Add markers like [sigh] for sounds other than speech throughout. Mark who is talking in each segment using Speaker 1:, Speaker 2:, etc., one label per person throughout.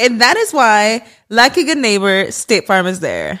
Speaker 1: And that is why, like a good neighbor, State Farm is there.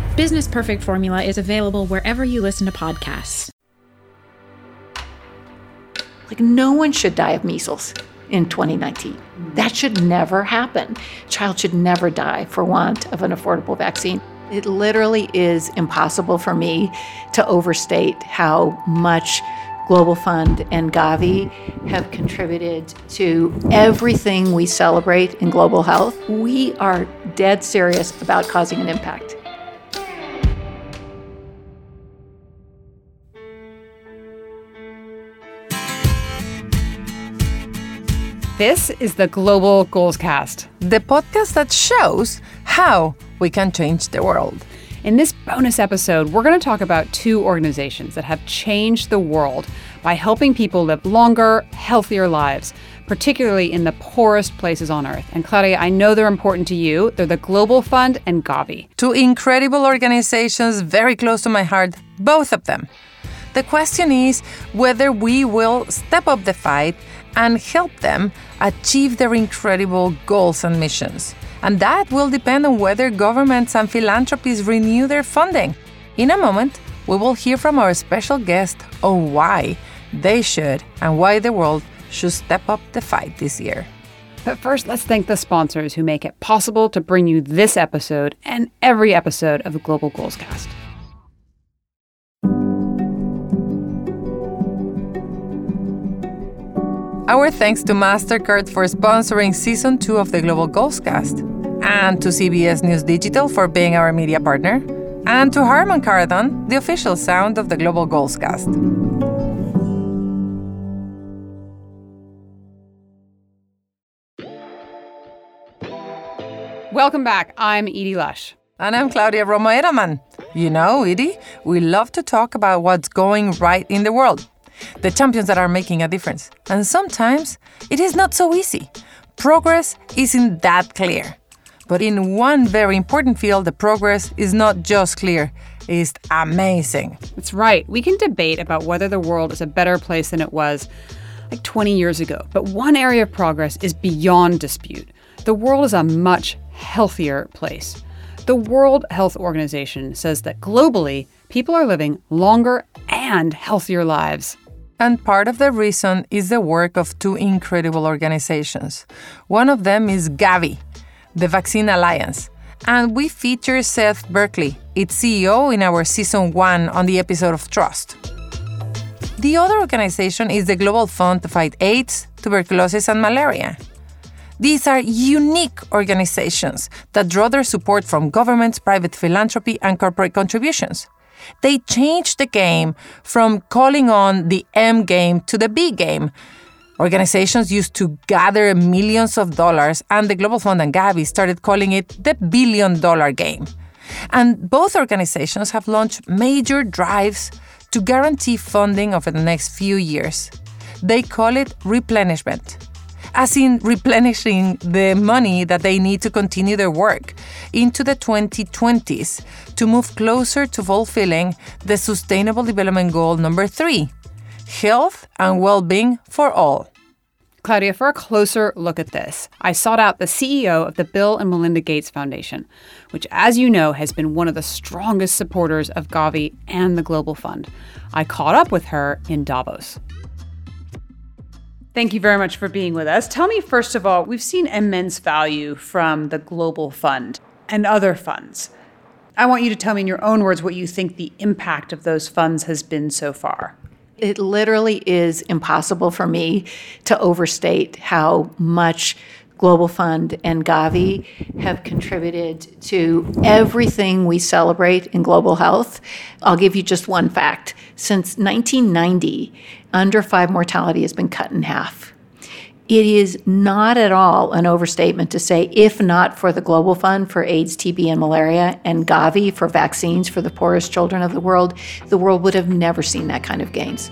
Speaker 2: Business Perfect Formula is available wherever you listen to podcasts.
Speaker 3: Like, no one should die of measles in 2019. That should never happen. Child should never die for want of an affordable vaccine. It literally is impossible for me to overstate how much Global Fund and Gavi have contributed to everything we celebrate in global health. We are dead serious about causing an impact.
Speaker 4: This is the Global Goals Cast,
Speaker 5: the podcast that shows how we can change the world.
Speaker 4: In this bonus episode, we're going to talk about two organizations that have changed the world by helping people live longer, healthier lives, particularly in the poorest places on earth. And Claudia, I know they're important to you. They're the Global Fund and Gavi.
Speaker 5: Two incredible organizations very close to my heart, both of them. The question is whether we will step up the fight and help them achieve their incredible goals and missions. And that will depend on whether governments and philanthropies renew their funding. In a moment, we will hear from our special guest on why they should and why the world should step up the fight this year.
Speaker 4: But first, let's thank the sponsors who make it possible to bring you this episode and every episode of the Global Goals Cast.
Speaker 5: Our thanks to MasterCard for sponsoring season two of the Global Goals Cast, and to CBS News Digital for being our media partner, and to Harman Kardon, the official sound of the Global Goals Cast.
Speaker 4: Welcome back. I'm Edie Lush.
Speaker 5: And I'm Claudia Romo Edelman. You know, Edie, we love to talk about what's going right in the world the champions that are making a difference. And sometimes it is not so easy. Progress isn't that clear. But in one very important field, the progress is not just clear, it's amazing.
Speaker 4: That's right. We can debate about whether the world is a better place than it was like 20 years ago. But one area of progress is beyond dispute. The world is a much healthier place. The World Health Organization says that globally, people are living longer and healthier lives.
Speaker 5: And part of the reason is the work of two incredible organizations. One of them is Gavi, the Vaccine Alliance. And we feature Seth Berkley, its CEO, in our season one on the episode of Trust. The other organization is the Global Fund to Fight AIDS, Tuberculosis, and Malaria. These are unique organizations that draw their support from governments, private philanthropy, and corporate contributions. They changed the game from calling on the M game to the B game. Organizations used to gather millions of dollars, and the Global Fund and Gavi started calling it the billion dollar game. And both organizations have launched major drives to guarantee funding over the next few years. They call it replenishment, as in replenishing the money that they need to continue their work into the 2020s to move closer to fulfilling the Sustainable Development Goal number three health and well being for all.
Speaker 4: Claudia, for a closer look at this, I sought out the CEO of the Bill and Melinda Gates Foundation, which, as you know, has been one of the strongest supporters of Gavi and the Global Fund. I caught up with her in Davos. Thank you very much for being with us. Tell me, first of all, we've seen immense value from the Global Fund and other funds. I want you to tell me in your own words what you think the impact of those funds has been so far.
Speaker 3: It literally is impossible for me to overstate how much Global Fund and Gavi have contributed to everything we celebrate in global health. I'll give you just one fact. Since 1990, under five mortality has been cut in half. It is not at all an overstatement to say, if not for the Global Fund for AIDS, TB, and malaria, and Gavi for vaccines for the poorest children of the world, the world would have never seen that kind of gains.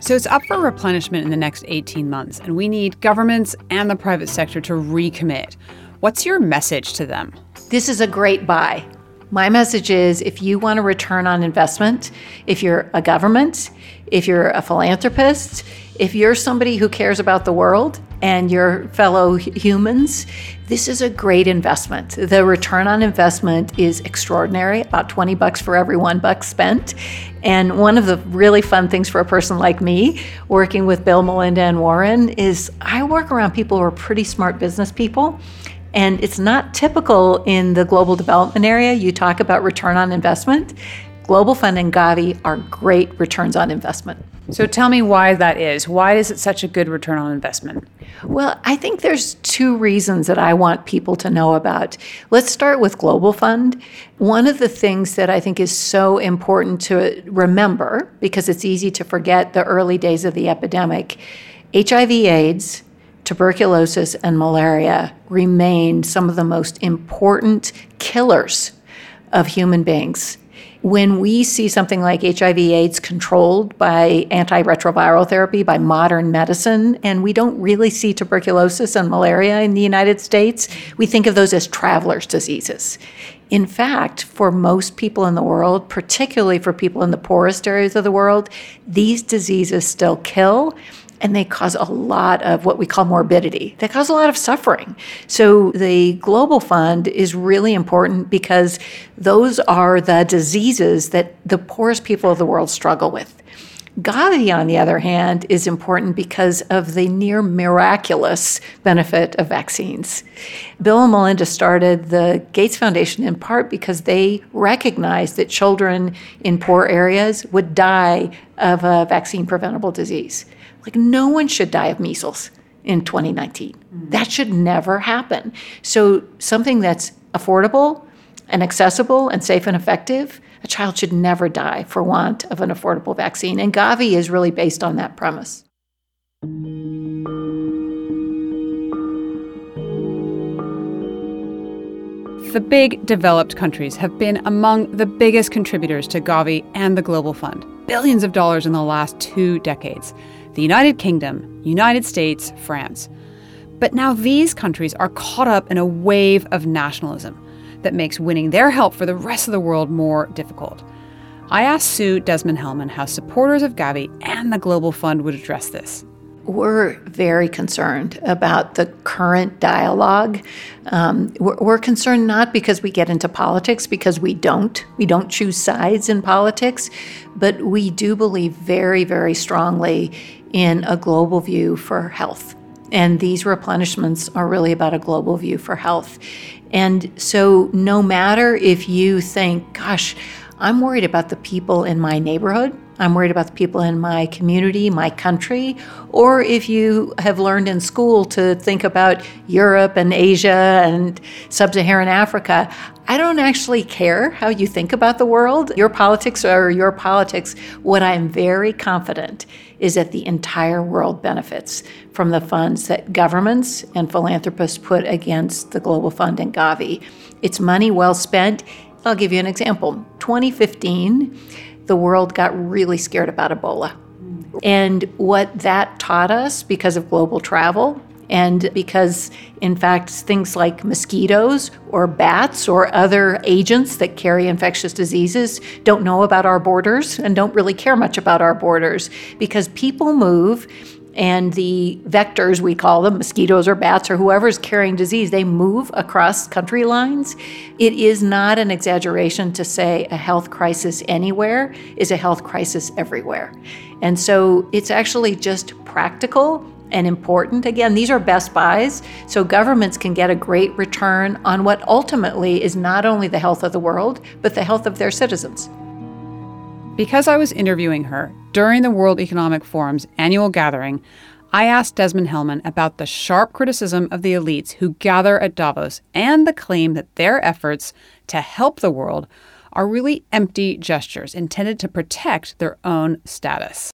Speaker 4: So it's up for replenishment in the next 18 months, and we need governments and the private sector to recommit. What's your message to them?
Speaker 3: This is a great buy. My message is if you want a return on investment, if you're a government, if you're a philanthropist, if you're somebody who cares about the world and your fellow humans, this is a great investment. The return on investment is extraordinary, about 20 bucks for every 1 buck spent. And one of the really fun things for a person like me working with Bill, Melinda and Warren is I work around people who are pretty smart business people. And it's not typical in the global development area. You talk about return on investment. Global Fund and Gavi are great returns on investment.
Speaker 4: So tell me why that is. Why is it such a good return on investment?
Speaker 3: Well, I think there's two reasons that I want people to know about. Let's start with Global Fund. One of the things that I think is so important to remember, because it's easy to forget the early days of the epidemic, HIV AIDS, tuberculosis, and malaria remained some of the most important killers of human beings when we see something like HIV AIDS controlled by antiretroviral therapy, by modern medicine, and we don't really see tuberculosis and malaria in the United States, we think of those as traveler's diseases. In fact, for most people in the world, particularly for people in the poorest areas of the world, these diseases still kill and they cause a lot of what we call morbidity. They cause a lot of suffering. So the Global Fund is really important because those are the diseases that the poorest people of the world struggle with. Gavi, on the other hand, is important because of the near miraculous benefit of vaccines. Bill and Melinda started the Gates Foundation in part because they recognized that children in poor areas would die of a vaccine preventable disease. Like, no one should die of measles in 2019. Mm. That should never happen. So, something that's affordable and accessible and safe and effective, a child should never die for want of an affordable vaccine. And Gavi is really based on that premise.
Speaker 4: The big developed countries have been among the biggest contributors to Gavi and the Global Fund, billions of dollars in the last two decades the United Kingdom, United States, France. But now these countries are caught up in a wave of nationalism that makes winning their help for the rest of the world more difficult. I asked Sue Desmond Hellmann how supporters of Gavi and the Global Fund would address this.
Speaker 3: We're very concerned about the current dialogue. Um, we're, we're, concerned not because we get into politics, because we don't. We don't choose sides in politics, but we do believe very, very strongly in a global view for health. And these replenishments are really about a global view for health. And so, no matter if you think, gosh, I'm worried about the people in my neighborhood, I'm worried about the people in my community, my country, or if you have learned in school to think about Europe and Asia and sub Saharan Africa, I don't actually care how you think about the world. Your politics are your politics. What I'm very confident is that the entire world benefits from the funds that governments and philanthropists put against the Global Fund and Gavi. It's money well spent. I'll give you an example. 2015, the world got really scared about Ebola. And what that taught us because of global travel and because, in fact, things like mosquitoes or bats or other agents that carry infectious diseases don't know about our borders and don't really care much about our borders because people move and the vectors, we call them mosquitoes or bats or whoever's carrying disease, they move across country lines. It is not an exaggeration to say a health crisis anywhere is a health crisis everywhere. And so it's actually just practical and important. Again, these are best buys, so governments can get a great return on what ultimately is not only the health of the world, but the health of their citizens.
Speaker 4: Because I was interviewing her during the World Economic Forum's annual gathering, I asked Desmond Hellmann about the sharp criticism of the elites who gather at Davos and the claim that their efforts to help the world are really empty gestures intended to protect their own status.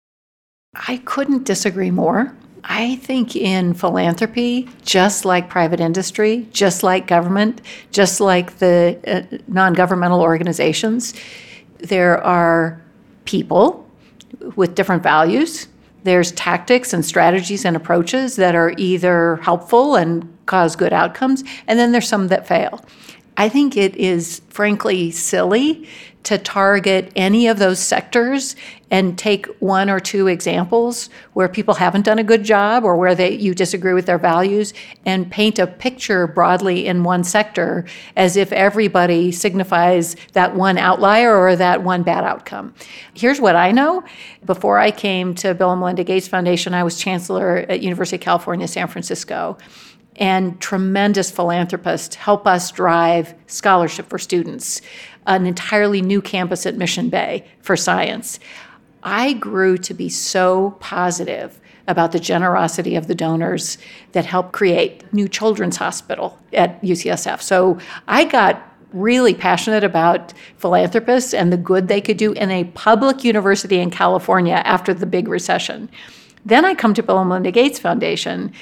Speaker 3: I couldn't disagree more. I think in philanthropy, just like private industry, just like government, just like the uh, non governmental organizations, there are people with different values. There's tactics and strategies and approaches that are either helpful and cause good outcomes, and then there's some that fail. I think it is frankly silly to target any of those sectors and take one or two examples where people haven't done a good job or where they you disagree with their values and paint a picture broadly in one sector as if everybody signifies that one outlier or that one bad outcome. Here's what I know. Before I came to Bill and Melinda Gates Foundation, I was chancellor at University of California, San Francisco and tremendous philanthropists help us drive scholarship for students, an entirely new campus at Mission Bay for science. I grew to be so positive about the generosity of the donors that helped create New Children's Hospital at UCSF. So I got really passionate about philanthropists and the good they could do in a public university in California after the big recession. Then I come to Bill and Melinda Gates Foundation,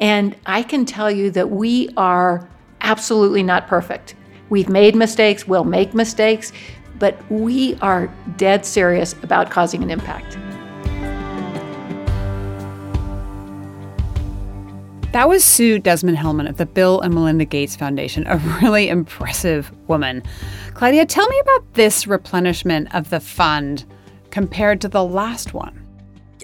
Speaker 3: and I can tell you that we are absolutely not perfect. We've made mistakes, we'll make mistakes, but we are dead serious about causing an impact.
Speaker 4: That was Sue Desmond Hellmann of the Bill and Melinda Gates Foundation, a really impressive woman. Claudia, tell me about this replenishment of the fund compared to the last one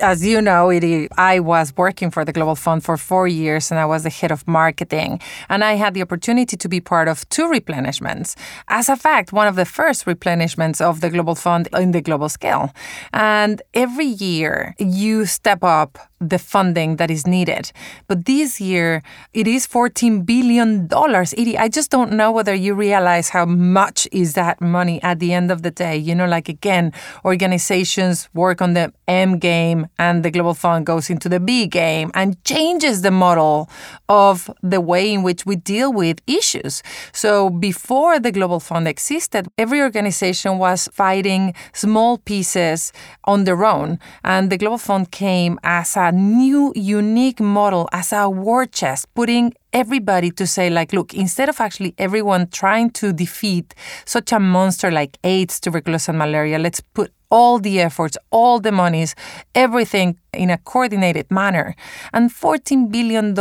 Speaker 5: as you know, I was working for the Global Fund for four years and I was the head of marketing. And I had the opportunity to be part of two replenishments. As a fact, one of the first replenishments of the Global Fund in the global scale. And every year you step up the funding that is needed. But this year, it is $14 billion. Edie, I just don't know whether you realize how much is that money at the end of the day. You know, like again, organizations work on the M game and the Global Fund goes into the B game and changes the model of the way in which we deal with issues. So before the Global Fund existed, every organization was fighting small pieces on their own. And the Global Fund came as a new, unique model, as a war chest, putting everybody to say, like, look, instead of actually everyone trying to defeat such a monster like AIDS, tuberculosis, and malaria, let's put all the efforts, all the monies, everything in a coordinated manner. And $14 billion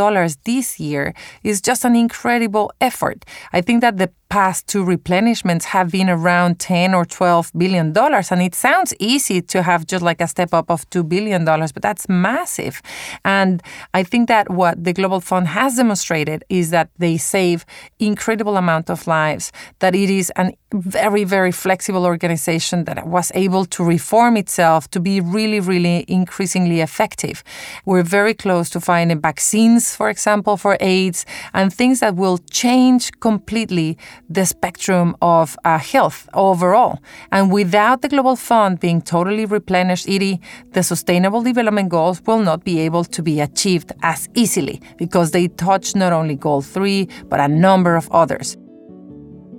Speaker 5: this year is just an incredible effort. I think that the past two replenishments have been around 10 or 12 billion dollars and it sounds easy to have just like a step up of 2 billion dollars but that's massive and i think that what the global fund has demonstrated is that they save incredible amount of lives that it is a very very flexible organization that was able to reform itself to be really, really increasingly effective. We're very close to finding vaccines, for example, for AIDS, and things that will change completely the spectrum of uh, health overall. And without the Global Fund being totally replenished, Edie, the Sustainable Development Goals will not be able to be achieved as easily because they touch not only Goal 3, but a number of others.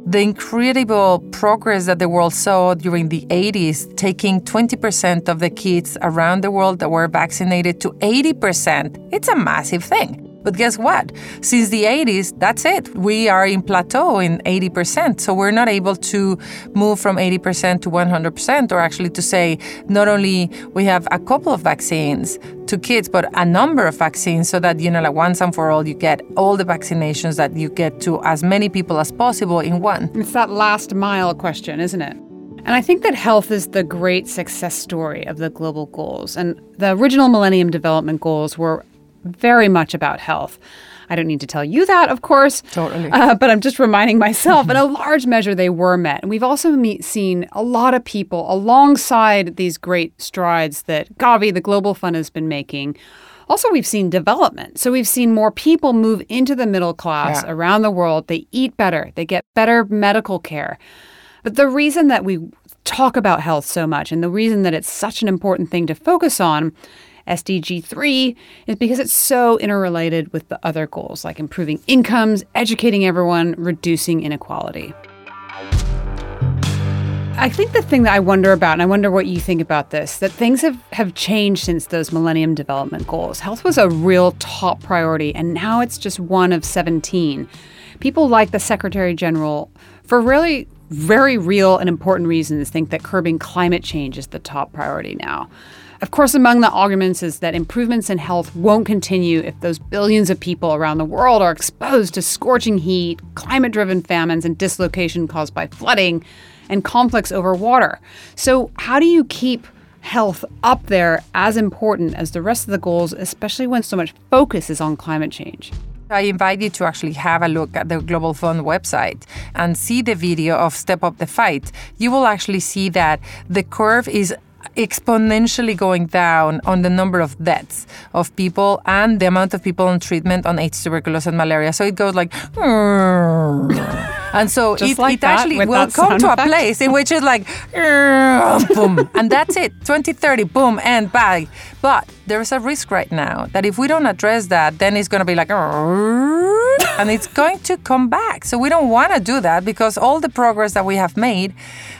Speaker 5: The incredible progress that the world saw during the 80s, taking 20% of the kids around the world that were vaccinated to 80%, it's a massive thing. But guess what? Since the 80s, that's it. We are in plateau in 80%. So we're not able to move from 80% to 100%, or actually to say not only we have a couple of vaccines to kids, but a number of vaccines so that, you know, like once and for all, you get all the vaccinations that you get to as many people as possible in one.
Speaker 4: It's that last mile question, isn't it? And I think that health is the great success story of the global goals. And the original Millennium Development Goals were very much about health. I don't need to tell you that, of course.
Speaker 5: Totally.
Speaker 4: Uh, but I'm just reminding myself, in a large measure, they were met. And we've also meet, seen a lot of people alongside these great strides that Gavi, the Global Fund, has been making. Also, we've seen development. So we've seen more people move into the middle class
Speaker 5: Yeah.
Speaker 4: around the world. They eat better, they get better medical care. But the reason that we talk about health so much and the reason that it's such an important thing to focus on, SDG 3, is because it's so interrelated with the other goals like improving incomes, educating everyone, reducing inequality. I think the thing that I wonder about, and I wonder what you think about this, that things have, have changed since those Millennium Development Goals. Health was a real top priority, and now it's just one of 17. People like the Secretary General, for really very real and important reasons, think that curbing climate change is the top priority now. Of course, among the arguments is that improvements in health won't continue if those billions of people around the world are exposed to scorching heat, climate driven famines, and dislocation caused by flooding and conflicts over water. So, how do you keep health up there as important as the rest of the goals, especially when so much focus is on climate change?
Speaker 5: I invite you to actually have a look at the Global Fund website and see the video of Step Up the Fight. You will actually see that the curve is exponentially going down on the number of deaths of people and the amount of people on treatment on AIDS, tuberculosis, and malaria. So it goes like, and so
Speaker 4: Just
Speaker 5: it,
Speaker 4: like
Speaker 5: it
Speaker 4: that,
Speaker 5: actually will come to a place in which it's like, boom, and that's it. 2030, boom, and bye. But there's a risk right now that if we don't address that, then it's going to be like, and it's going to come back. So we don't want to do that because all the progress that we have made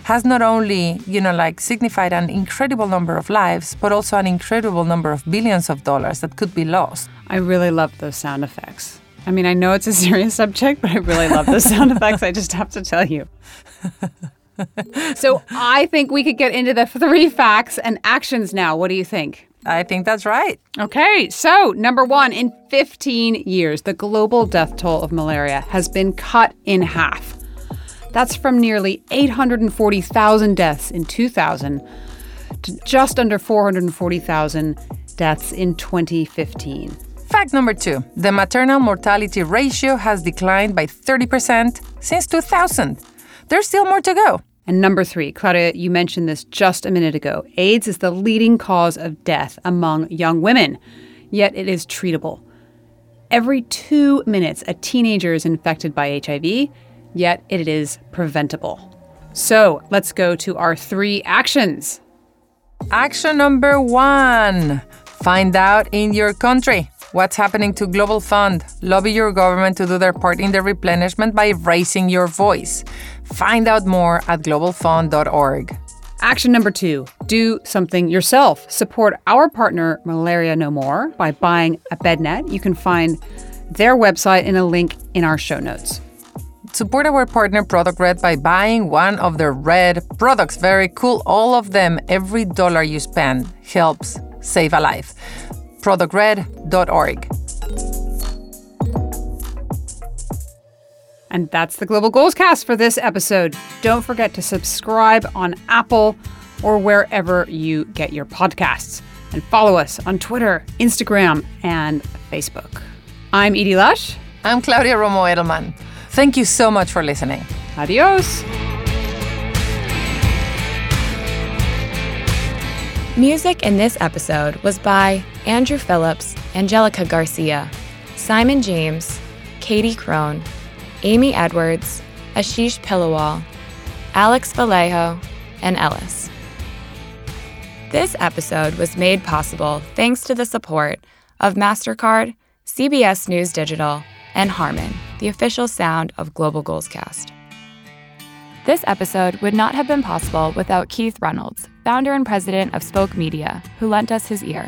Speaker 5: has not only, you know, like signified an incredible number of lives, but also an incredible number of billions of dollars that could be lost.
Speaker 4: I really love those sound effects. I mean, I know it's a [laughs] serious subject, but I really love those sound effects. I just have to tell you. [laughs] so I think we could get into the three facts and actions now. What do you think?
Speaker 5: I think that's right.
Speaker 4: Okay, so number one, in 15 years, the global death toll of malaria has been cut in half. That's from nearly 840,000 deaths in 2000 to just under 440,000 deaths in 2015.
Speaker 5: Fact number two the maternal mortality ratio has declined by 30% since 2000. There's still more to go.
Speaker 4: And number three, Claudia, you mentioned this just a minute ago. AIDS is the leading cause of death among young women, yet it is treatable. Every two minutes, a teenager is infected by HIV, yet it is preventable. So let's go to our three actions.
Speaker 5: Action number one find out in your country what's happening to Global Fund. Lobby your government to do their part in the replenishment by raising your voice. Find out more at globalfund.org.
Speaker 4: Action number two do something yourself. Support our partner, Malaria No More, by buying a bed net. You can find their website in a link in our show notes.
Speaker 5: Support our partner Product Red by buying one of their red products. Very cool. All of them, every dollar you spend helps save a life. ProductRed.org.
Speaker 4: And that's the Global Goals Cast for this episode. Don't forget to subscribe on Apple or wherever you get your podcasts. And follow us on Twitter, Instagram, and Facebook. I'm Edie Lush.
Speaker 5: I'm Claudia Romo Edelman. Thank you so much for listening.
Speaker 4: Adios.
Speaker 6: Music in this episode was by Andrew Phillips, Angelica Garcia, Simon James, Katie Crone, Amy Edwards, Ashish Pillawal, Alex Vallejo, and Ellis. This episode was made possible thanks to the support of MasterCard, CBS News Digital, and Harman, the official sound of Global Goals Cast. This episode would not have been possible without Keith Reynolds, founder and president of Spoke Media, who lent us his ear.